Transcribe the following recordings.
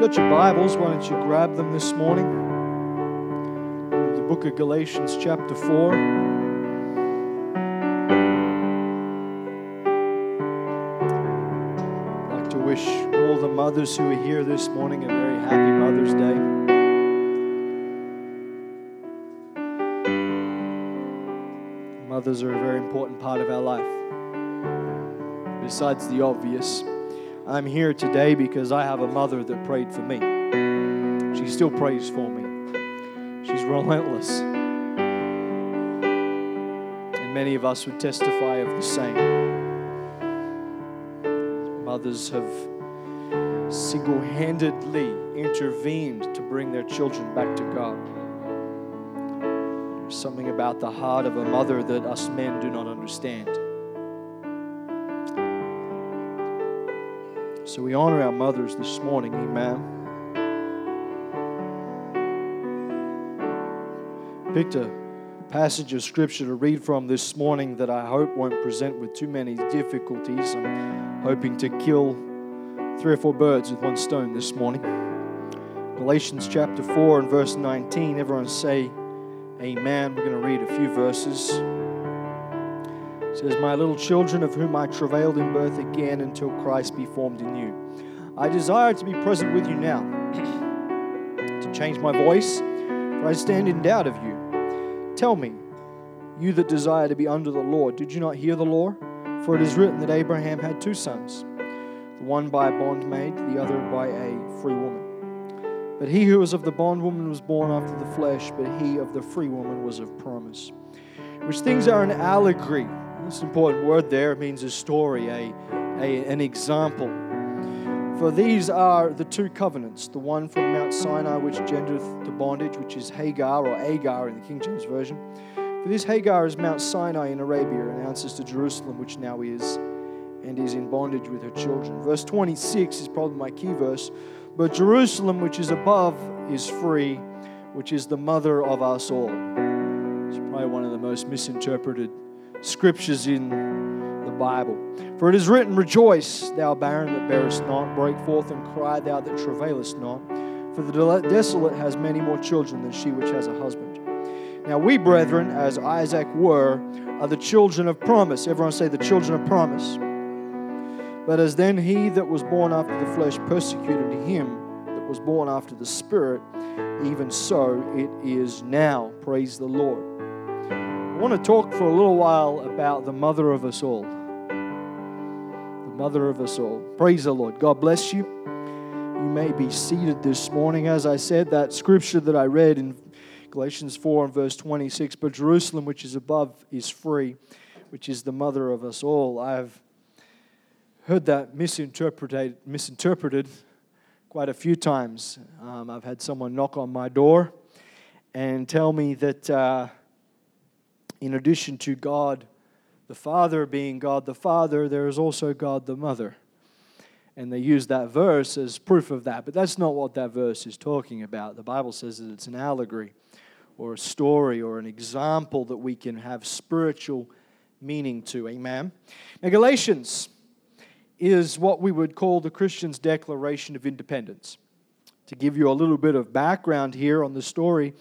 got your Bibles, why don't you grab them this morning? The book of Galatians, chapter 4. I'd like to wish all the mothers who are here this morning a very happy Mother's Day. Mothers are a very important part of our life. Besides the obvious, I'm here today because I have a mother that prayed for me. She still prays for me. She's relentless. And many of us would testify of the same. Mothers have single handedly intervened to bring their children back to God. There's something about the heart of a mother that us men do not understand. So we honor our mothers this morning, amen. Picked a passage of scripture to read from this morning that I hope won't present with too many difficulties. I'm hoping to kill three or four birds with one stone this morning. Galatians chapter 4 and verse 19. Everyone say, Amen. We're going to read a few verses. Says, My little children, of whom I travailed in birth again until Christ be formed in you. I desire to be present with you now, to change my voice, for I stand in doubt of you. Tell me, you that desire to be under the law, did you not hear the law? For it is written that Abraham had two sons, the one by a bondmaid, the other by a free woman. But he who was of the bondwoman was born after the flesh, but he of the free woman was of promise. Which things are an allegory this important word there it means a story, a, a, an example. For these are the two covenants the one from Mount Sinai, which gendereth to bondage, which is Hagar or Agar in the King James Version. For this Hagar is Mount Sinai in Arabia, and answers to Jerusalem, which now is and is in bondage with her children. Verse 26 is probably my key verse. But Jerusalem, which is above, is free, which is the mother of us all. It's probably one of the most misinterpreted scriptures in the Bible. For it is written, Rejoice, thou barren that bearest not, break forth and cry, thou that travailest not. For the desolate has many more children than she which has a husband. Now we, brethren, as Isaac were, are the children of promise. Everyone say, the children of promise. But as then he that was born after the flesh persecuted him that was born after the Spirit, even so it is now. Praise the Lord. I want to talk for a little while about the mother of us all. The mother of us all. Praise the Lord. God bless you. You may be seated this morning. As I said, that scripture that I read in Galatians 4 and verse 26 But Jerusalem, which is above, is free, which is the mother of us all. I've heard that misinterpreted, misinterpreted quite a few times. Um, I've had someone knock on my door and tell me that. Uh, in addition to God the Father being God the Father, there is also God the Mother. And they use that verse as proof of that. But that's not what that verse is talking about. The Bible says that it's an allegory or a story or an example that we can have spiritual meaning to. Amen. Now, Galatians is what we would call the Christian's Declaration of Independence. To give you a little bit of background here on the story,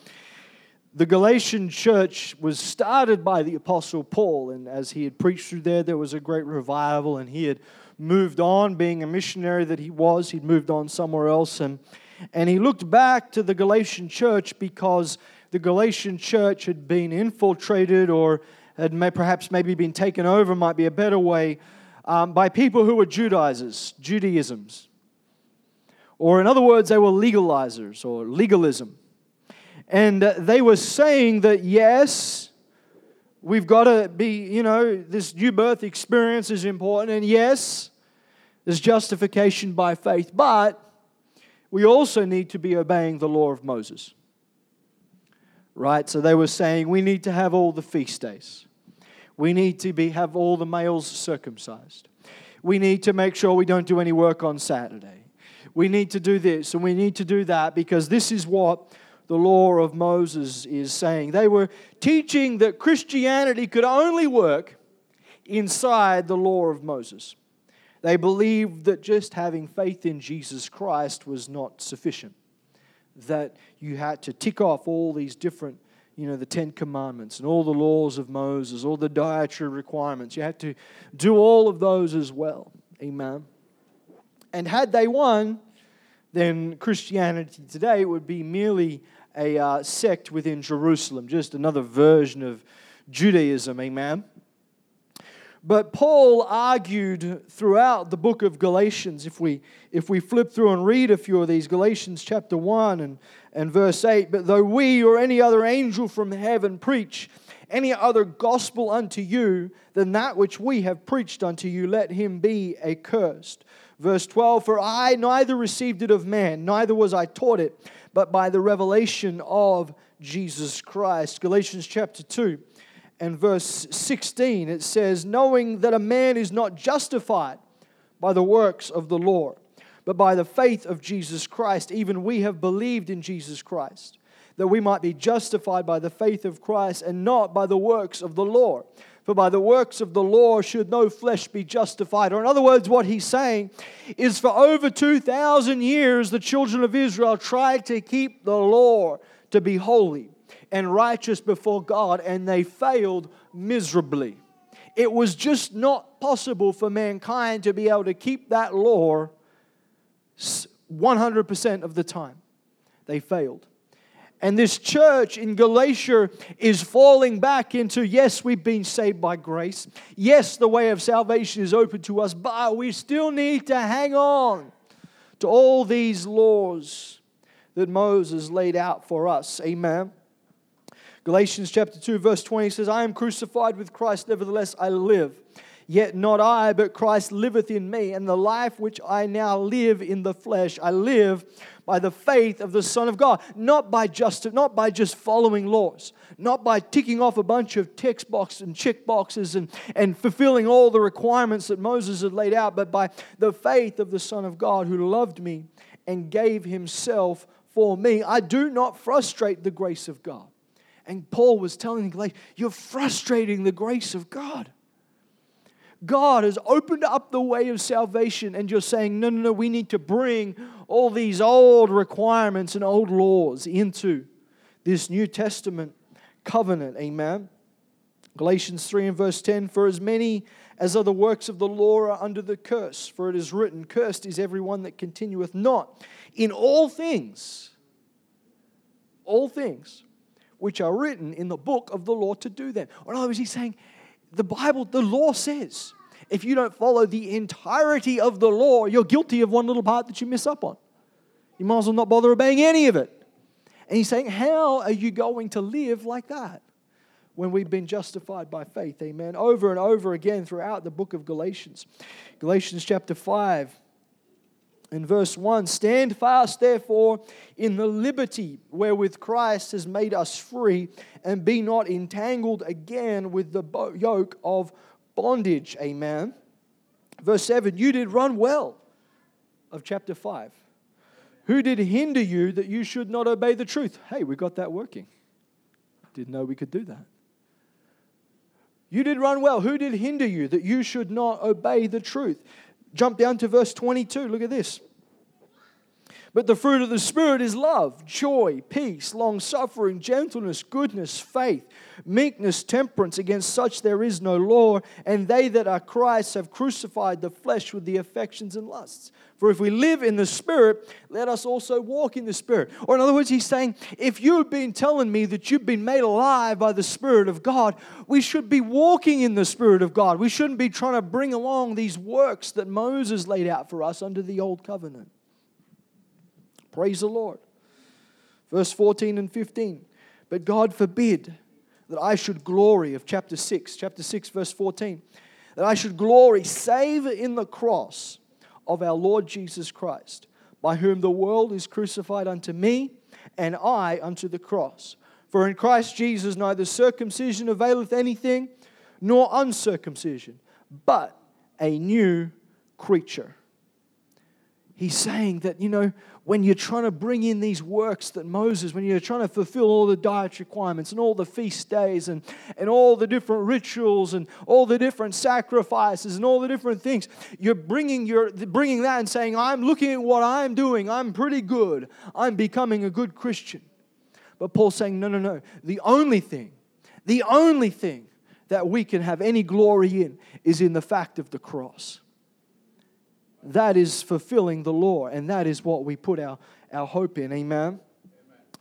the Galatian church was started by the Apostle Paul, and as he had preached through there, there was a great revival, and he had moved on, being a missionary that he was, he'd moved on somewhere else, and, and he looked back to the Galatian church because the Galatian church had been infiltrated or had may, perhaps maybe been taken over, might be a better way, um, by people who were Judaizers, Judaisms. Or, in other words, they were legalizers or legalism. And they were saying that, yes, we've got to be, you know, this new birth experience is important. And yes, there's justification by faith. But we also need to be obeying the law of Moses. Right? So they were saying we need to have all the feast days. We need to be, have all the males circumcised. We need to make sure we don't do any work on Saturday. We need to do this and we need to do that because this is what the law of Moses is saying. They were teaching that Christianity could only work inside the law of Moses. They believed that just having faith in Jesus Christ was not sufficient, that you had to tick off all these different, you know, the Ten Commandments and all the laws of Moses, all the dietary requirements. You had to do all of those as well. Amen. And had they won, then Christianity today would be merely a uh, sect within Jerusalem, just another version of Judaism. Amen. But Paul argued throughout the book of Galatians, if we, if we flip through and read a few of these, Galatians chapter 1 and, and verse 8, but though we or any other angel from heaven preach any other gospel unto you than that which we have preached unto you, let him be accursed. Verse 12, for I neither received it of man, neither was I taught it, but by the revelation of Jesus Christ. Galatians chapter 2 and verse 16, it says, Knowing that a man is not justified by the works of the law, but by the faith of Jesus Christ, even we have believed in Jesus Christ, that we might be justified by the faith of Christ and not by the works of the law. For by the works of the law should no flesh be justified. Or, in other words, what he's saying is for over 2,000 years, the children of Israel tried to keep the law to be holy and righteous before God, and they failed miserably. It was just not possible for mankind to be able to keep that law 100% of the time. They failed. And this church in Galatia is falling back into yes, we've been saved by grace. Yes, the way of salvation is open to us, but we still need to hang on to all these laws that Moses laid out for us. Amen. Galatians chapter 2, verse 20 says, I am crucified with Christ, nevertheless I live. Yet not I, but Christ liveth in me, and the life which I now live in the flesh, I live by the faith of the Son of God, not by just not by just following laws, not by ticking off a bunch of text boxes and check boxes and, and fulfilling all the requirements that Moses had laid out, but by the faith of the Son of God who loved me and gave himself for me. I do not frustrate the grace of God. And Paul was telling the Galatians, You're frustrating the grace of God. God has opened up the way of salvation, and you're saying, No, no, no, we need to bring all these old requirements and old laws into this New Testament covenant. Amen. Galatians 3 and verse 10 For as many as are the works of the law are under the curse, for it is written, Cursed is everyone that continueth not in all things. All things which are written in the book of the law to do them. Or in other words, he's saying, the Bible, the law says, if you don't follow the entirety of the law, you're guilty of one little part that you miss up on. You might as well not bother obeying any of it. And he's saying, How are you going to live like that when we've been justified by faith? Amen. Over and over again throughout the book of Galatians. Galatians chapter 5 in verse 1 Stand fast, therefore, in the liberty wherewith Christ has made us free, and be not entangled again with the yoke of bondage. Amen. Verse 7 You did run well, of chapter 5. Who did hinder you that you should not obey the truth? Hey, we got that working. Didn't know we could do that. You did run well. Who did hinder you that you should not obey the truth? Jump down to verse 22. Look at this. But the fruit of the Spirit is love, joy, peace, long suffering, gentleness, goodness, faith, meekness, temperance. Against such there is no law. And they that are Christ have crucified the flesh with the affections and lusts. For if we live in the Spirit, let us also walk in the Spirit. Or in other words, he's saying, if you've been telling me that you've been made alive by the Spirit of God, we should be walking in the Spirit of God. We shouldn't be trying to bring along these works that Moses laid out for us under the old covenant. Praise the Lord. Verse 14 and 15. But God forbid that I should glory, of chapter 6, chapter 6, verse 14, that I should glory save in the cross of our Lord Jesus Christ, by whom the world is crucified unto me, and I unto the cross. For in Christ Jesus neither circumcision availeth anything, nor uncircumcision, but a new creature. he's saying that, you know, when you're trying to bring in these works that Moses, when you're trying to fulfill all the diet requirements and all the feast days and, and all the different rituals and all the different sacrifices and all the different things, you're bringing, you're bringing that and saying, I'm looking at what I'm doing. I'm pretty good. I'm becoming a good Christian. But Paul's saying, no, no, no. The only thing, the only thing that we can have any glory in is in the fact of the cross that is fulfilling the law, and that is what we put our, our hope in. Amen? Amen?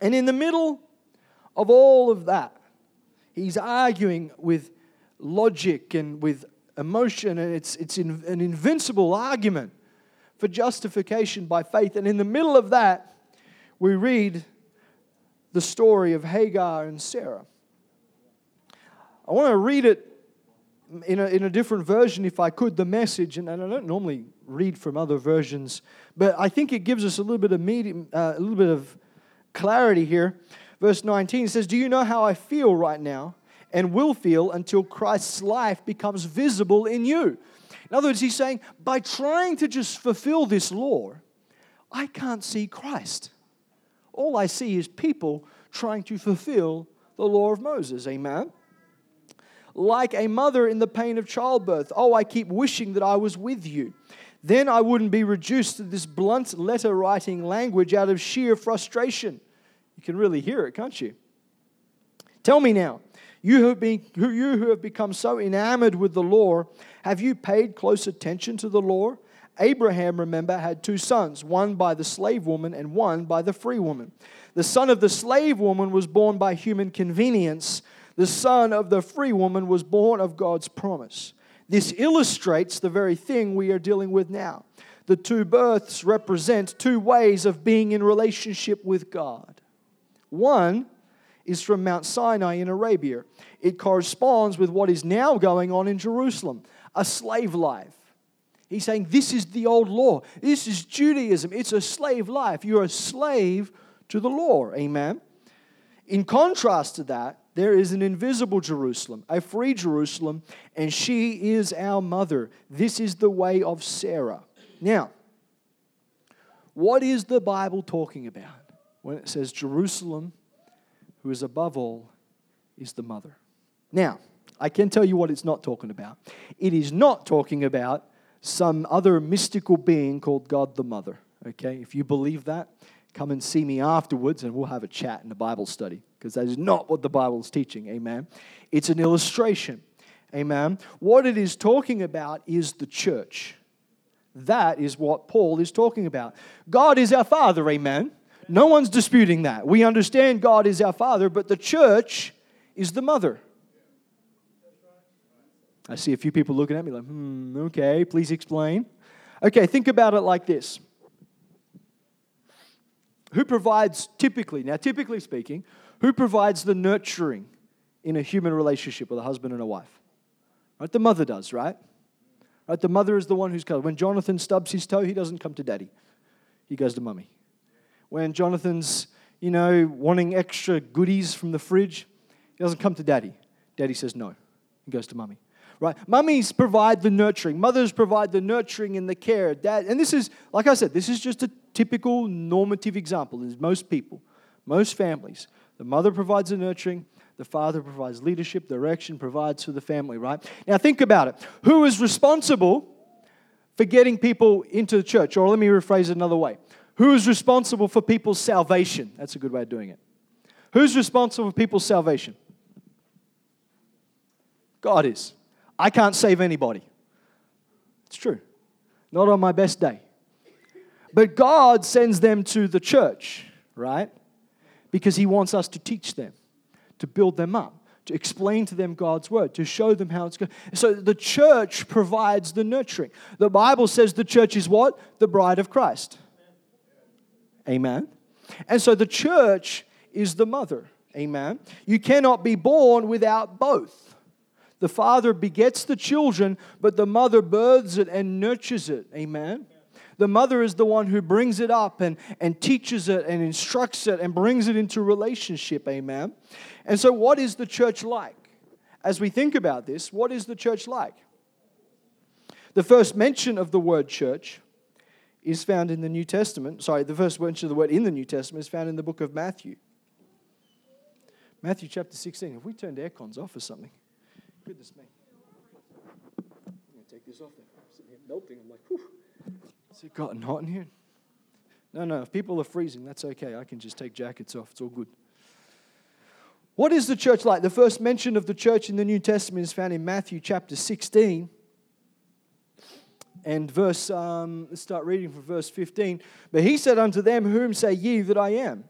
And in the middle of all of that, he's arguing with logic and with emotion, and it's, it's in, an invincible argument for justification by faith. And in the middle of that, we read the story of Hagar and Sarah. I want to read it in a, in a different version, if I could, the message, and I don't normally read from other versions, but I think it gives us a little bit of medium, uh, a little bit of clarity here. Verse 19 says, "Do you know how I feel right now, and will feel until Christ's life becomes visible in you?" In other words, he's saying, by trying to just fulfill this law, I can't see Christ. All I see is people trying to fulfill the law of Moses. Amen like a mother in the pain of childbirth. Oh, I keep wishing that I was with you. Then I wouldn't be reduced to this blunt letter writing language out of sheer frustration. You can really hear it, can't you? Tell me now, you who, have been, you who have become so enamored with the law, have you paid close attention to the law? Abraham, remember, had two sons, one by the slave woman and one by the free woman. The son of the slave woman was born by human convenience the son of the free woman was born of God's promise. This illustrates the very thing we are dealing with now. The two births represent two ways of being in relationship with God. One is from Mount Sinai in Arabia. It corresponds with what is now going on in Jerusalem a slave life. He's saying this is the old law. This is Judaism. It's a slave life. You're a slave to the law. Amen. In contrast to that, there is an invisible Jerusalem, a free Jerusalem, and she is our mother. This is the way of Sarah. Now, what is the Bible talking about when it says Jerusalem, who is above all, is the mother? Now, I can tell you what it's not talking about. It is not talking about some other mystical being called God the Mother. Okay, if you believe that, come and see me afterwards and we'll have a chat in the Bible study because that is not what the Bible is teaching. Amen. It's an illustration. Amen. What it is talking about is the church. That is what Paul is talking about. God is our Father. Amen. No one's disputing that. We understand God is our Father, but the church is the mother. I see a few people looking at me like, hmm, okay, please explain. Okay, think about it like this who provides typically, now typically speaking, who provides the nurturing in a human relationship with a husband and a wife? Right? The mother does, right? Right? The mother is the one who's covered. When Jonathan stubs his toe, he doesn't come to daddy. He goes to mummy. When Jonathan's, you know, wanting extra goodies from the fridge, he doesn't come to daddy. Daddy says no. He goes to mummy right? Mummies provide the nurturing, mothers provide the nurturing and the care. Dad, and this is, like I said, this is just a typical normative example. Is most people, most families, the mother provides the nurturing, the father provides leadership, direction, provides for the family, right? Now think about it. Who is responsible for getting people into the church? Or let me rephrase it another way. Who is responsible for people's salvation? That's a good way of doing it. Who's responsible for people's salvation? God is. I can't save anybody. It's true. Not on my best day. But God sends them to the church, right? Because He wants us to teach them, to build them up, to explain to them God's word, to show them how it's going. So the church provides the nurturing. The Bible says the church is what? The bride of Christ. Amen. And so the church is the mother. Amen. You cannot be born without both. The father begets the children, but the mother births it and nurtures it. Amen. The mother is the one who brings it up and, and teaches it and instructs it and brings it into relationship. Amen. And so, what is the church like? As we think about this, what is the church like? The first mention of the word church is found in the New Testament. Sorry, the first mention of the word in the New Testament is found in the book of Matthew. Matthew chapter 16. Have we turned air cons off or something? Goodness me. I'm going to take this off there. I'm sitting here melting. I'm like, whew. Has it gotten hot in here? No, no. If people are freezing, that's okay. I can just take jackets off. It's all good. What is the church like? The first mention of the church in the New Testament is found in Matthew chapter 16 and verse, um, let's start reading from verse 15. But he said unto them, Whom say ye that I am?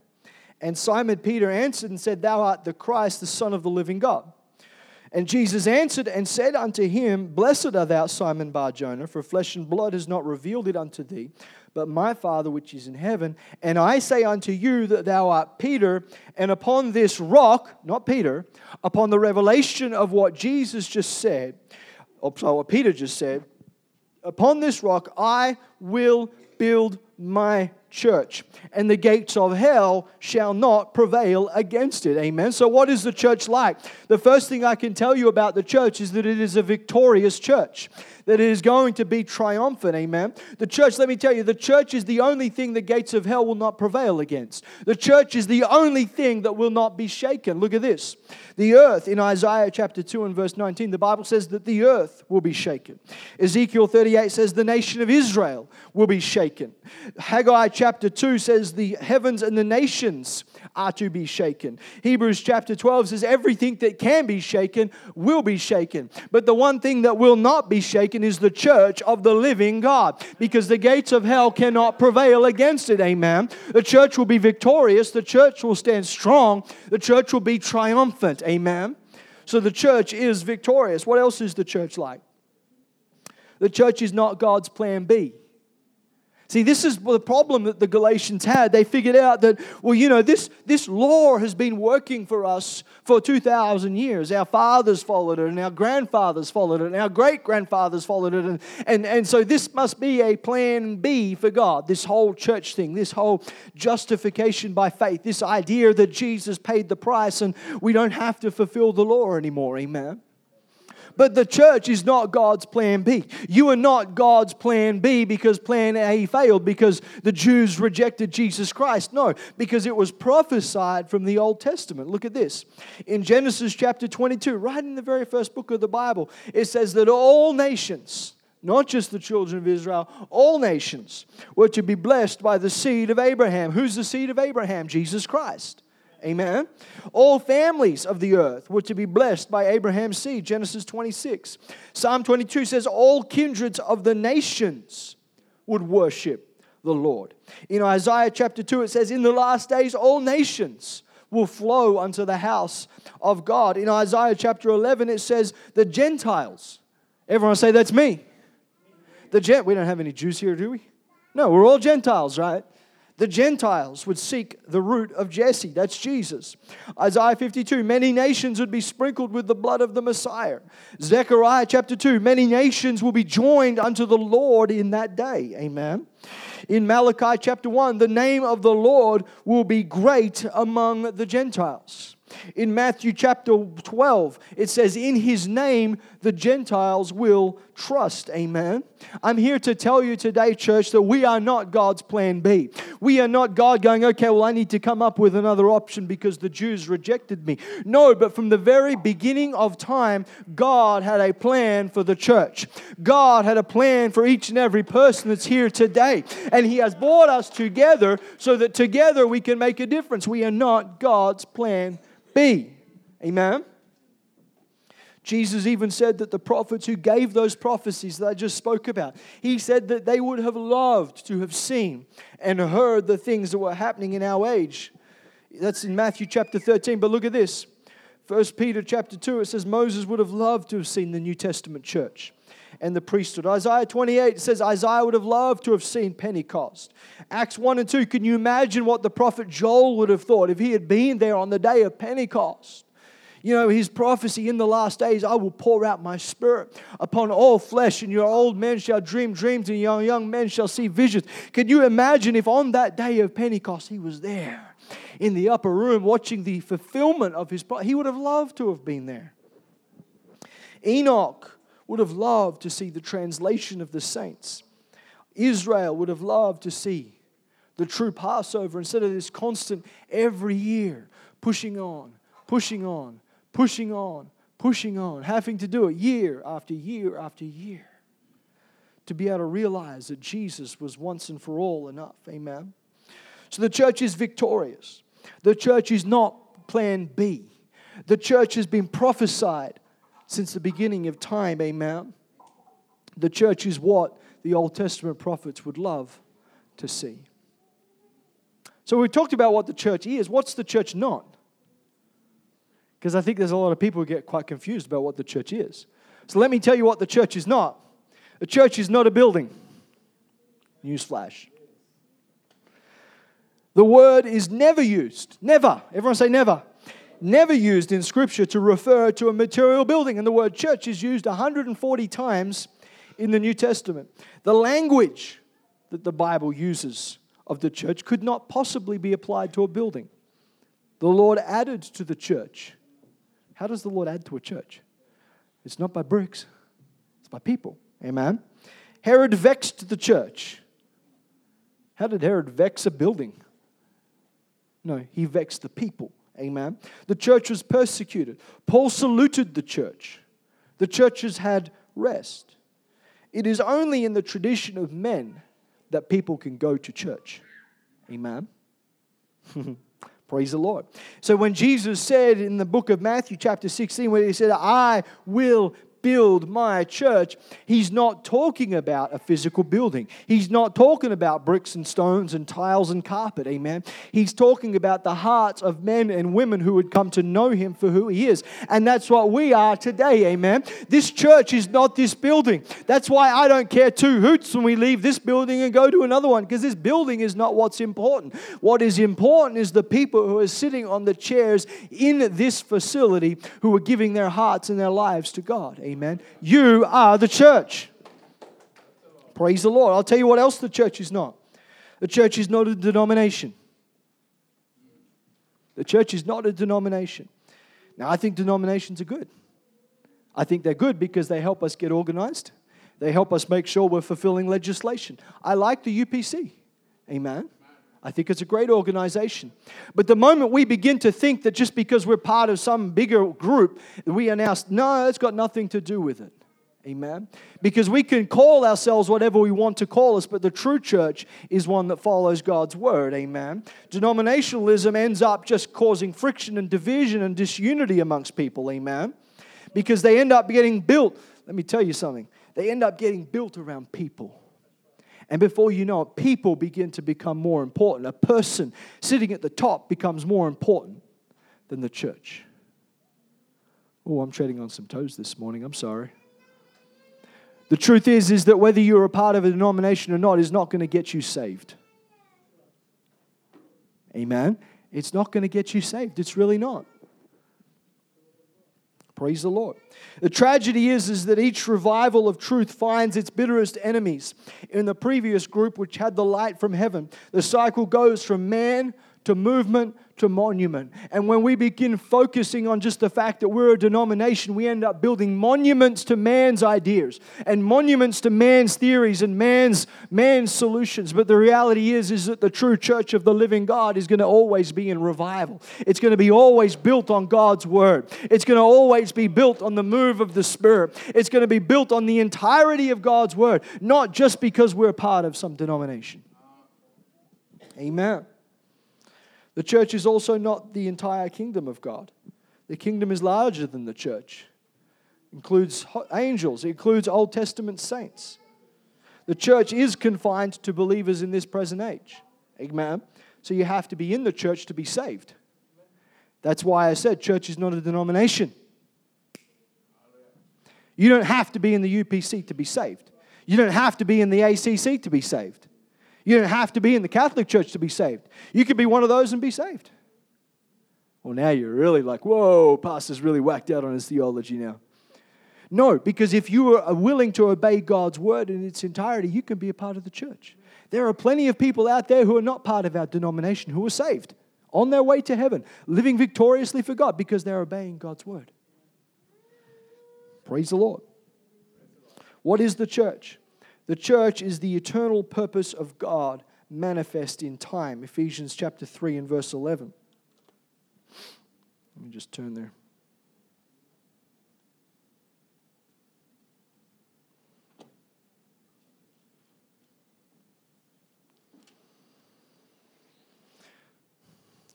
And Simon Peter answered and said, Thou art the Christ, the Son of the living God. And Jesus answered and said unto him, Blessed art thou, Simon Bar Jonah, for flesh and blood has not revealed it unto thee, but my Father which is in heaven. And I say unto you that thou art Peter, and upon this rock, not Peter, upon the revelation of what Jesus just said, or what Peter just said, upon this rock I will build my church, and the gates of hell shall not prevail against it. Amen. So, what is the church like? The first thing I can tell you about the church is that it is a victorious church that it is going to be triumphant. Amen. The church, let me tell you, the church is the only thing the gates of hell will not prevail against. The church is the only thing that will not be shaken. Look at this. The earth, in Isaiah chapter 2 and verse 19, the Bible says that the earth will be shaken. Ezekiel 38 says the nation of Israel will be shaken. Haggai chapter 2 says the heavens and the nations are to be shaken. Hebrews chapter 12 says everything that can be shaken will be shaken. But the one thing that will not be shaken is the church of the living God because the gates of hell cannot prevail against it. Amen. The church will be victorious, the church will stand strong, the church will be triumphant. Amen. So the church is victorious. What else is the church like? The church is not God's plan B. See, this is the problem that the Galatians had. They figured out that, well, you know, this, this law has been working for us for 2,000 years. Our fathers followed it, and our grandfathers followed it, and our great grandfathers followed it. And, and, and so this must be a plan B for God, this whole church thing, this whole justification by faith, this idea that Jesus paid the price and we don't have to fulfill the law anymore. Amen. But the church is not God's plan B. You are not God's plan B because plan A failed, because the Jews rejected Jesus Christ. No, because it was prophesied from the Old Testament. Look at this. In Genesis chapter 22, right in the very first book of the Bible, it says that all nations, not just the children of Israel, all nations were to be blessed by the seed of Abraham. Who's the seed of Abraham? Jesus Christ. Amen. All families of the earth were to be blessed by Abraham's seed. Genesis 26. Psalm 22 says, All kindreds of the nations would worship the Lord. In Isaiah chapter 2, it says, In the last days, all nations will flow unto the house of God. In Isaiah chapter 11, it says, The Gentiles. Everyone say, That's me. The gent, we don't have any Jews here, do we? No, we're all Gentiles, right? The Gentiles would seek the root of Jesse. That's Jesus. Isaiah 52, many nations would be sprinkled with the blood of the Messiah. Zechariah chapter 2, many nations will be joined unto the Lord in that day. Amen. In Malachi chapter 1, the name of the Lord will be great among the Gentiles. In Matthew chapter 12, it says, In his name the Gentiles will trust. Amen. I'm here to tell you today, church, that we are not God's plan B. We are not God going, okay, well, I need to come up with another option because the Jews rejected me. No, but from the very beginning of time, God had a plan for the church. God had a plan for each and every person that's here today. And He has brought us together so that together we can make a difference. We are not God's plan B. Amen. Jesus even said that the prophets who gave those prophecies that I just spoke about, he said that they would have loved to have seen and heard the things that were happening in our age. That's in Matthew chapter 13. But look at this. First Peter chapter 2, it says Moses would have loved to have seen the New Testament church and the priesthood. Isaiah 28 says Isaiah would have loved to have seen Pentecost. Acts 1 and 2, can you imagine what the prophet Joel would have thought if he had been there on the day of Pentecost? You know, his prophecy in the last days, I will pour out my spirit upon all flesh, and your old men shall dream dreams, and your young men shall see visions. Can you imagine if on that day of Pentecost he was there in the upper room watching the fulfillment of his prophecy? He would have loved to have been there. Enoch would have loved to see the translation of the saints. Israel would have loved to see the true Passover instead of this constant every year pushing on, pushing on, pushing on, pushing on, having to do it year after year after year to be able to realize that Jesus was once and for all enough. Amen. So the church is victorious. The church is not plan B. The church has been prophesied since the beginning of time. Amen. The church is what the Old Testament prophets would love to see. So we've talked about what the church is. What's the church not? Because I think there's a lot of people who get quite confused about what the church is. So let me tell you what the church is not. The church is not a building. Newsflash. The word is never used. Never. Everyone say never. Never used in Scripture to refer to a material building. And the word church is used 140 times in the New Testament. The language that the Bible uses of the church could not possibly be applied to a building. The Lord added to the church. How does the Lord add to a church? It's not by bricks, it's by people. Amen. Herod vexed the church. How did Herod vex a building? No, he vexed the people. Amen. The church was persecuted. Paul saluted the church. The churches had rest. It is only in the tradition of men that people can go to church. Amen. Praise the Lord. So when Jesus said in the book of Matthew, chapter 16, where he said, I will build my church, he's not talking about a physical building. He's not talking about bricks and stones and tiles and carpet. Amen. He's talking about the hearts of men and women who would come to know him for who he is. And that's what we are today. Amen. This church is not this building. That's why I don't care two hoots when we leave this building and go to another one because this building is not what's important. What is important is the people who are sitting on the chairs in this facility who are giving their hearts and their lives to God. Amen. Amen. You are the church. Praise the Lord. I'll tell you what else the church is not. The church is not a denomination. The church is not a denomination. Now, I think denominations are good. I think they're good because they help us get organized. They help us make sure we're fulfilling legislation. I like the UPC. Amen. I think it's a great organization. But the moment we begin to think that just because we're part of some bigger group, we now, no, it's got nothing to do with it. Amen. Because we can call ourselves whatever we want to call us, but the true church is one that follows God's word. Amen. Denominationalism ends up just causing friction and division and disunity amongst people. Amen. Because they end up getting built. Let me tell you something. They end up getting built around people. And before you know it, people begin to become more important. A person sitting at the top becomes more important than the church. Oh, I'm treading on some toes this morning. I'm sorry. The truth is, is that whether you're a part of a denomination or not is not going to get you saved. Amen. It's not going to get you saved. It's really not. Praise the Lord. The tragedy is, is that each revival of truth finds its bitterest enemies. In the previous group, which had the light from heaven, the cycle goes from man to movement to monument. And when we begin focusing on just the fact that we're a denomination, we end up building monuments to man's ideas and monuments to man's theories and man's man's solutions. But the reality is is that the true church of the living God is going to always be in revival. It's going to be always built on God's word. It's going to always be built on the move of the Spirit. It's going to be built on the entirety of God's word, not just because we're part of some denomination. Amen. The church is also not the entire kingdom of God. The kingdom is larger than the church. It includes angels, it includes Old Testament saints. The church is confined to believers in this present age. Amen. So you have to be in the church to be saved. That's why I said church is not a denomination. You don't have to be in the UPC to be saved. You don't have to be in the ACC to be saved. You don't have to be in the Catholic Church to be saved. You could be one of those and be saved. Well, now you're really like, whoa, Pastor's really whacked out on his theology now. No, because if you are willing to obey God's word in its entirety, you can be a part of the church. There are plenty of people out there who are not part of our denomination who are saved, on their way to heaven, living victoriously for God because they're obeying God's word. Praise the Lord. What is the church? The church is the eternal purpose of God manifest in time. Ephesians chapter 3 and verse 11. Let me just turn there.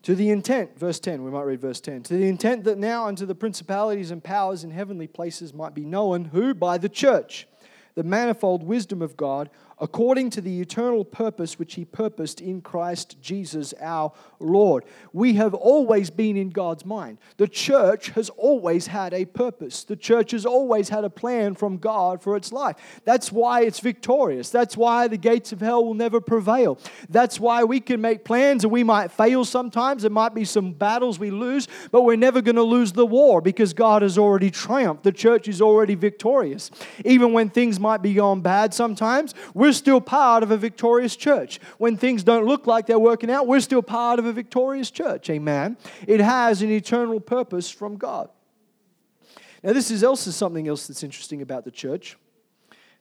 To the intent, verse 10, we might read verse 10. To the intent that now unto the principalities and powers in heavenly places might be known, who by the church, the manifold wisdom of God, according to the eternal purpose which He purposed in Christ Jesus our Lord. We have always been in God's mind. The church has always had a purpose, the church has always had a plan from God for its life. That's why it's victorious. That's why the gates of hell will never prevail. That's why we can make plans and we might fail sometimes. There might be some battles we lose, but we're never going to lose the war because God has already triumphed. The church is already victorious. Even when things might be going bad sometimes, we're we're still part of a victorious church. When things don't look like they're working out, we're still part of a victorious church. Amen. It has an eternal purpose from God. Now, this is also something else that's interesting about the church.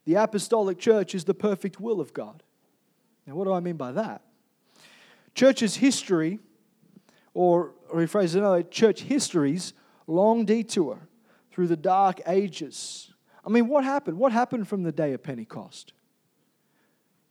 The apostolic church is the perfect will of God. Now, what do I mean by that? Church's history, or rephrase it another, church history's long detour through the dark ages. I mean, what happened? What happened from the day of Pentecost?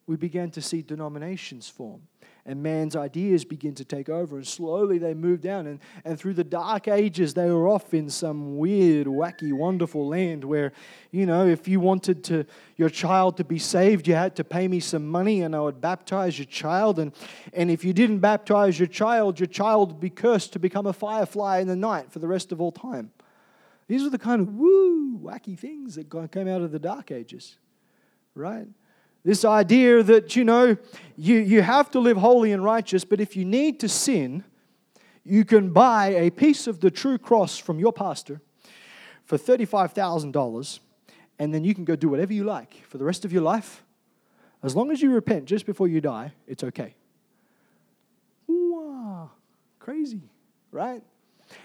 We began to see denominations form and man's ideas begin to take over and slowly they moved down and, and through the dark ages they were off in some weird wacky wonderful land where you know if you wanted to your child to be saved you had to pay me some money and i would baptize your child and, and if you didn't baptize your child your child would be cursed to become a firefly in the night for the rest of all time. These are the kind of woo wacky things that came out of the dark ages right this idea that, you know, you, you have to live holy and righteous, but if you need to sin, you can buy a piece of the true cross from your pastor for $35,000, and then you can go do whatever you like for the rest of your life. As long as you repent just before you die, it's okay. Wow, crazy, right?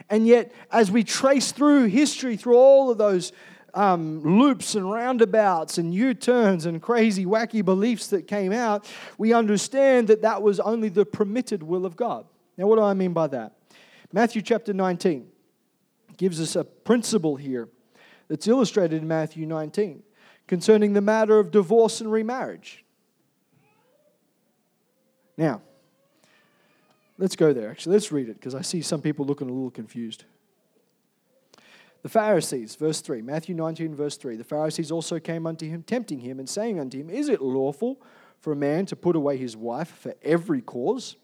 And yet, as we trace through history, through all of those um, loops and roundabouts and U turns and crazy, wacky beliefs that came out, we understand that that was only the permitted will of God. Now, what do I mean by that? Matthew chapter 19 gives us a principle here that's illustrated in Matthew 19 concerning the matter of divorce and remarriage. Now, let's go there. Actually, let's read it because I see some people looking a little confused. The Pharisees, verse 3, Matthew 19, verse 3. The Pharisees also came unto him, tempting him, and saying unto him, Is it lawful for a man to put away his wife for every cause?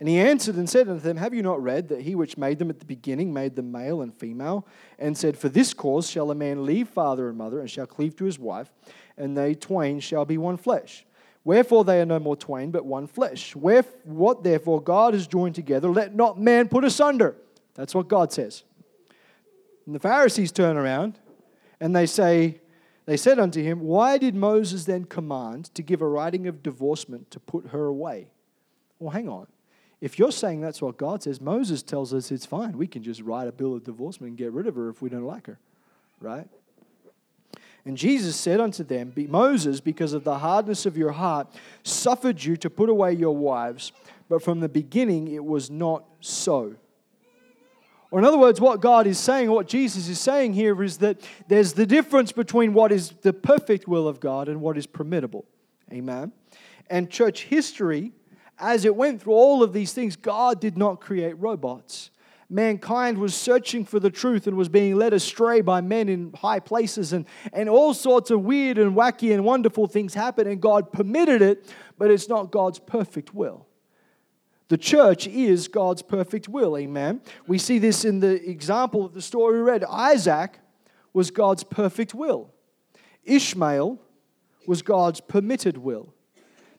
And he answered and said unto them, Have you not read that he which made them at the beginning made them male and female? And said, For this cause shall a man leave father and mother, and shall cleave to his wife, and they twain shall be one flesh. Wherefore they are no more twain, but one flesh. Wheref- what therefore God has joined together, let not man put asunder. That's what God says. And the Pharisees turn around and they say, They said unto him, Why did Moses then command to give a writing of divorcement to put her away? Well, hang on. If you're saying that's what God says, Moses tells us it's fine. We can just write a bill of divorcement and get rid of her if we don't like her, right? And Jesus said unto them, Moses, because of the hardness of your heart, suffered you to put away your wives, but from the beginning it was not so. Or, in other words, what God is saying, what Jesus is saying here is that there's the difference between what is the perfect will of God and what is permittable. Amen. And church history, as it went through all of these things, God did not create robots. Mankind was searching for the truth and was being led astray by men in high places, and, and all sorts of weird and wacky and wonderful things happened, and God permitted it, but it's not God's perfect will. The church is God's perfect will. Amen. We see this in the example of the story we read. Isaac was God's perfect will, Ishmael was God's permitted will.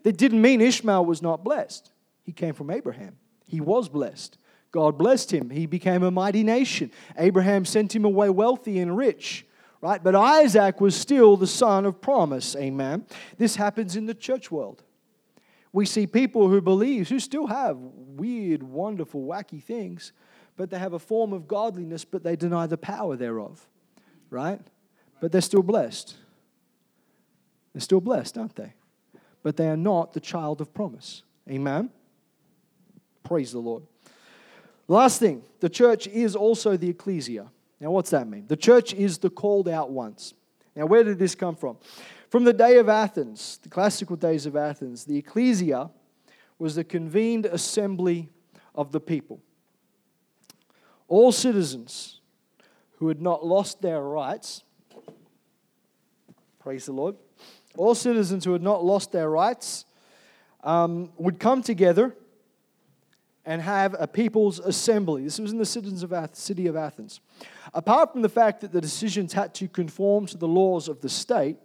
That didn't mean Ishmael was not blessed. He came from Abraham, he was blessed. God blessed him. He became a mighty nation. Abraham sent him away wealthy and rich right? But Isaac was still the son of promise, amen. This happens in the church world we see people who believe, who still have weird, wonderful, wacky things, but they have a form of godliness, but they deny the power thereof, right? But they're still blessed. They're still blessed, aren't they? But they are not the child of promise. Amen? Praise the Lord. Last thing, the church is also the ecclesia. Now, what's that mean? The church is the called out ones. Now, where did this come from? From the day of Athens, the classical days of Athens, the ecclesia was the convened assembly of the people. All citizens who had not lost their rights, praise the Lord, all citizens who had not lost their rights um, would come together and have a people's assembly. This was in the citizens of Ath- city of Athens. Apart from the fact that the decisions had to conform to the laws of the state,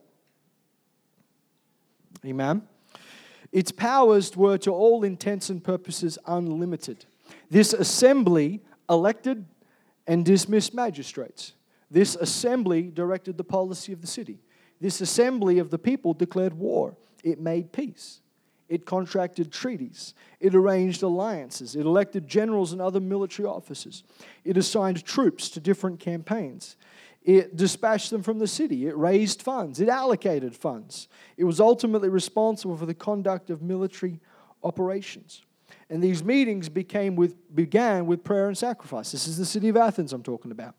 amen, its powers were to all intents and purposes unlimited. This assembly elected and dismissed magistrates. This assembly directed the policy of the city. This assembly of the people declared war. It made peace. It contracted treaties. It arranged alliances. It elected generals and other military officers. It assigned troops to different campaigns. It dispatched them from the city. It raised funds. It allocated funds. It was ultimately responsible for the conduct of military operations. And these meetings became with, began with prayer and sacrifice. This is the city of Athens I'm talking about.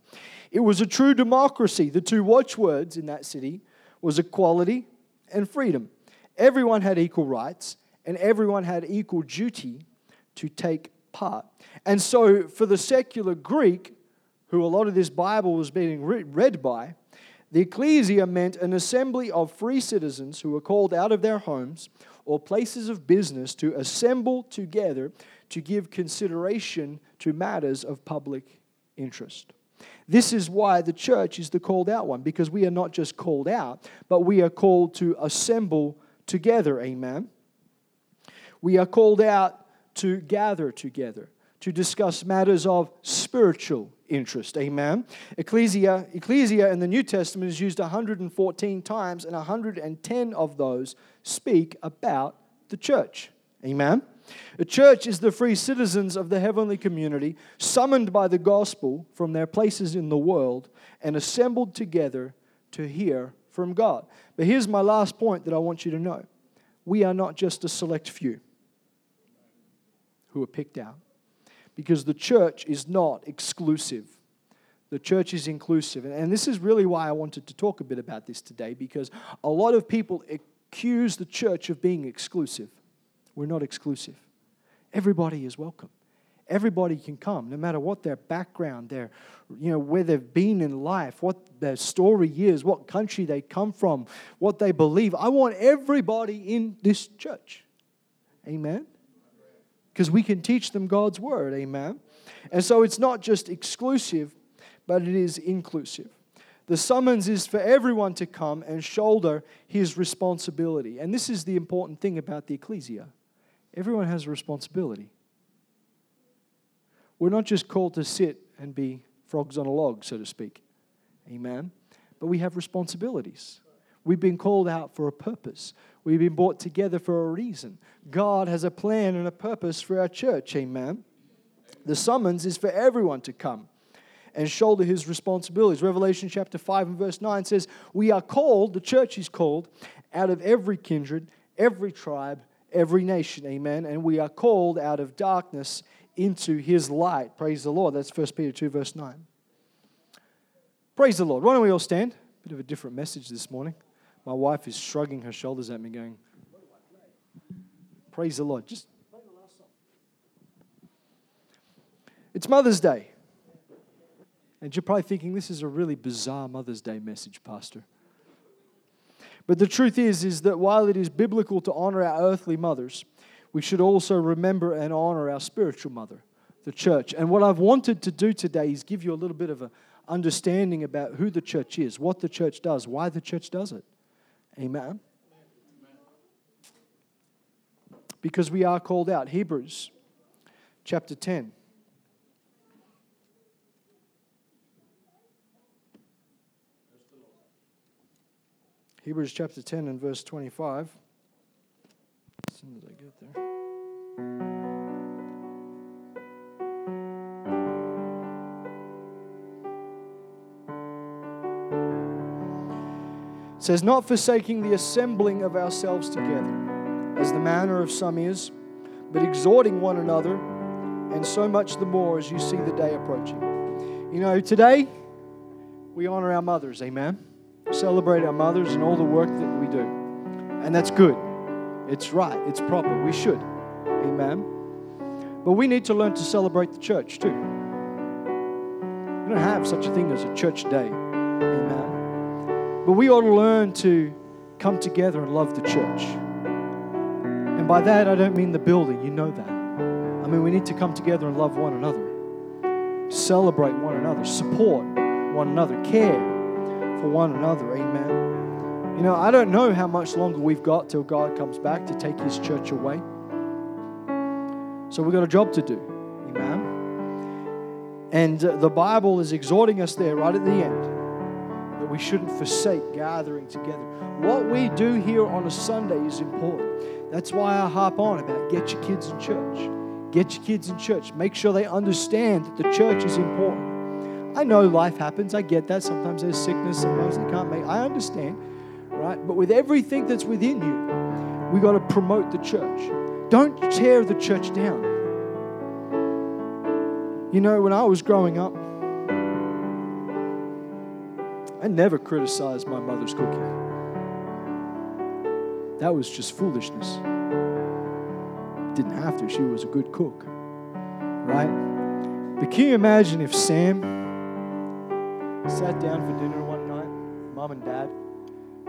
It was a true democracy. The two watchwords in that city was equality and freedom. Everyone had equal rights and everyone had equal duty to take part. And so, for the secular Greek, who a lot of this Bible was being read by, the ecclesia meant an assembly of free citizens who were called out of their homes or places of business to assemble together to give consideration to matters of public interest. This is why the church is the called out one, because we are not just called out, but we are called to assemble together. Amen. We are called out to gather together, to discuss matters of spiritual interest. Amen. Ecclesia, ecclesia in the New Testament is used 114 times, and 110 of those speak about the church. Amen. A church is the free citizens of the heavenly community, summoned by the gospel from their places in the world and assembled together to hear from God. But here's my last point that I want you to know we are not just a select few who are picked out because the church is not exclusive. The church is inclusive. And this is really why I wanted to talk a bit about this today because a lot of people accuse the church of being exclusive. We're not exclusive. Everybody is welcome. Everybody can come, no matter what their background, their, you know, where they've been in life, what their story is, what country they come from, what they believe. I want everybody in this church. Amen because we can teach them God's word. Amen. And so it's not just exclusive, but it is inclusive. The summons is for everyone to come and shoulder his responsibility. And this is the important thing about the ecclesia everyone has a responsibility. We're not just called to sit and be frogs on a log, so to speak. Amen. But we have responsibilities. We've been called out for a purpose. We've been brought together for a reason. God has a plan and a purpose for our church. Amen. The summons is for everyone to come and shoulder his responsibilities. Revelation chapter 5 and verse 9 says, We are called, the church is called, out of every kindred, every tribe, every nation. Amen. And we are called out of darkness into his light. Praise the Lord. That's 1 Peter 2, verse 9. Praise the Lord. Why don't we all stand? Bit of a different message this morning. My wife is shrugging her shoulders at me, going, Praise the Lord. Just. It's Mother's Day. And you're probably thinking, this is a really bizarre Mother's Day message, Pastor. But the truth is, is that while it is biblical to honor our earthly mothers, we should also remember and honor our spiritual mother, the church. And what I've wanted to do today is give you a little bit of an understanding about who the church is, what the church does, why the church does it. Amen. Because we are called out. Hebrews chapter 10. Hebrews chapter 10 and verse 25. As soon as I get there. Says, Not forsaking the assembling of ourselves together, as the manner of some is, but exhorting one another, and so much the more as you see the day approaching. You know, today we honor our mothers, amen? celebrate our mothers and all the work that we do. And that's good. It's right. It's proper. We should. Amen. But we need to learn to celebrate the church too. We don't have such a thing as a church day. Amen. But we ought to learn to come together and love the church. And by that, I don't mean the building. You know that. I mean, we need to come together and love one another, celebrate one another, support one another, care for one another. Amen. You know, I don't know how much longer we've got till God comes back to take his church away. So we've got a job to do. Amen. And uh, the Bible is exhorting us there right at the end we shouldn't forsake gathering together. What we do here on a Sunday is important. That's why I harp on about get your kids in church. Get your kids in church. Make sure they understand that the church is important. I know life happens. I get that. Sometimes there's sickness. Sometimes they can't make. I understand, right? But with everything that's within you, we got to promote the church. Don't tear the church down. You know, when I was growing up, I never criticized my mother's cooking. That was just foolishness. Didn't have to. She was a good cook, right? But can you imagine if Sam Sat down for dinner one night, mom and dad.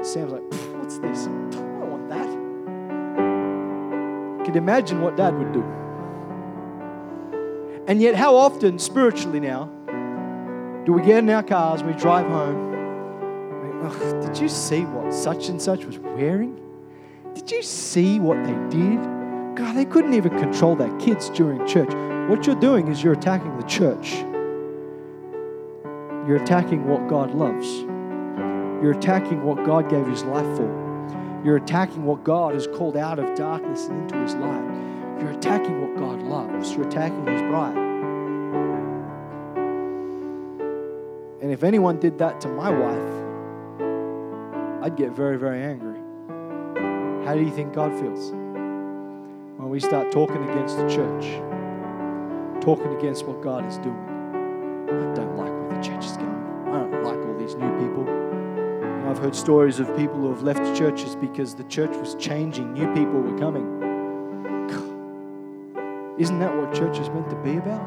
Sam's like, what's this? I don't want that. Can you imagine what dad would do. And yet, how often spiritually now do we get in our cars and we drive home? Oh, did you see what such and such was wearing? Did you see what they did? God, they couldn't even control their kids during church. What you're doing is you're attacking the church. You're attacking what God loves. You're attacking what God gave his life for. You're attacking what God has called out of darkness and into his light. You're attacking what God loves. You're attacking his bride. And if anyone did that to my wife, I'd get very, very angry. How do you think God feels? When we start talking against the church, talking against what God is doing. I don't like where the church is going. I don't like all these new people. I've heard stories of people who have left churches because the church was changing, new people were coming. Isn't that what church is meant to be about?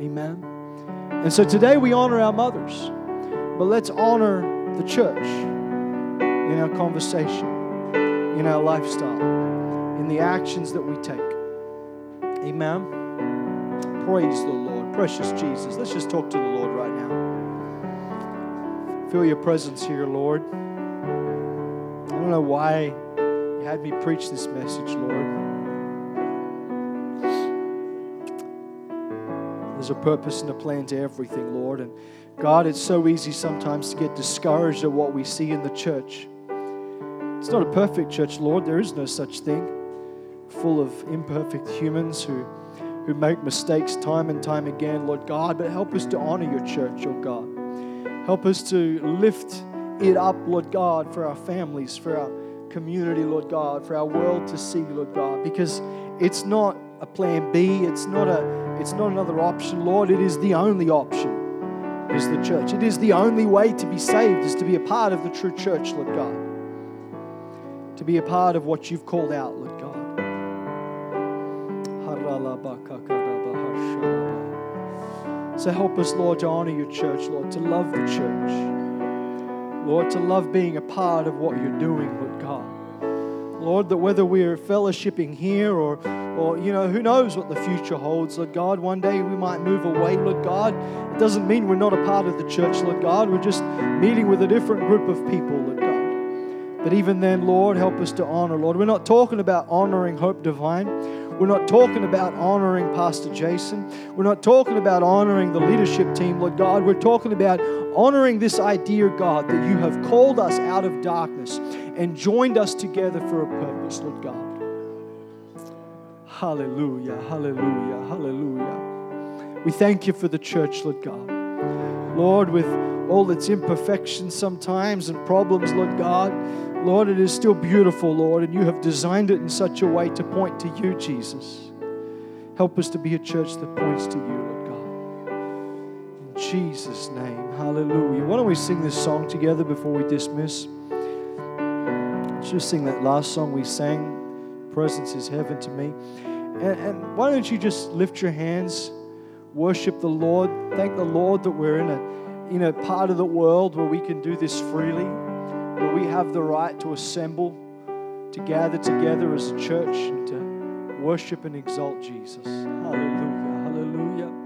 Amen. And so today we honor our mothers, but let's honor the church in our conversation, in our lifestyle, in the actions that we take. Amen. Praise the Lord precious Jesus. Let's just talk to the Lord right now. Feel your presence here, Lord. I don't know why you had me preach this message, Lord. There's a purpose and a plan to everything, Lord. And God, it's so easy sometimes to get discouraged at what we see in the church. It's not a perfect church, Lord. There is no such thing. Full of imperfect humans who who make mistakes time and time again, Lord God, but help us to honor your church, oh God. Help us to lift it up, Lord God, for our families, for our community, Lord God, for our world to see, Lord God, because it's not a plan B, it's not a it's not another option, Lord. It is the only option. Is the church. It is the only way to be saved is to be a part of the true church, Lord God. To be a part of what you've called out, Lord God. So help us, Lord, to honor your church, Lord, to love the church. Lord, to love being a part of what you're doing, Lord God. Lord, that whether we're fellowshipping here or, or, you know, who knows what the future holds, Lord God. One day we might move away, Lord God. It doesn't mean we're not a part of the church, Lord God. We're just meeting with a different group of people, Lord God. But even then, Lord, help us to honor, Lord. We're not talking about honoring Hope Divine. We're not talking about honoring Pastor Jason. We're not talking about honoring the leadership team, Lord God. We're talking about honoring this idea, God, that you have called us out of darkness and joined us together for a purpose, Lord God. Hallelujah, hallelujah, hallelujah. We thank you for the church, Lord God. Lord, with all its imperfections sometimes and problems, Lord God, Lord, it is still beautiful, Lord, and you have designed it in such a way to point to you, Jesus. Help us to be a church that points to you, Lord God. In Jesus' name, hallelujah. Why don't we sing this song together before we dismiss? Just sing that last song we sang, Presence is Heaven to Me. And, and why don't you just lift your hands, worship the Lord, thank the Lord that we're in a, in a part of the world where we can do this freely where we have the right to assemble, to gather together as a church, and to worship and exalt Jesus. Hallelujah. Hallelujah.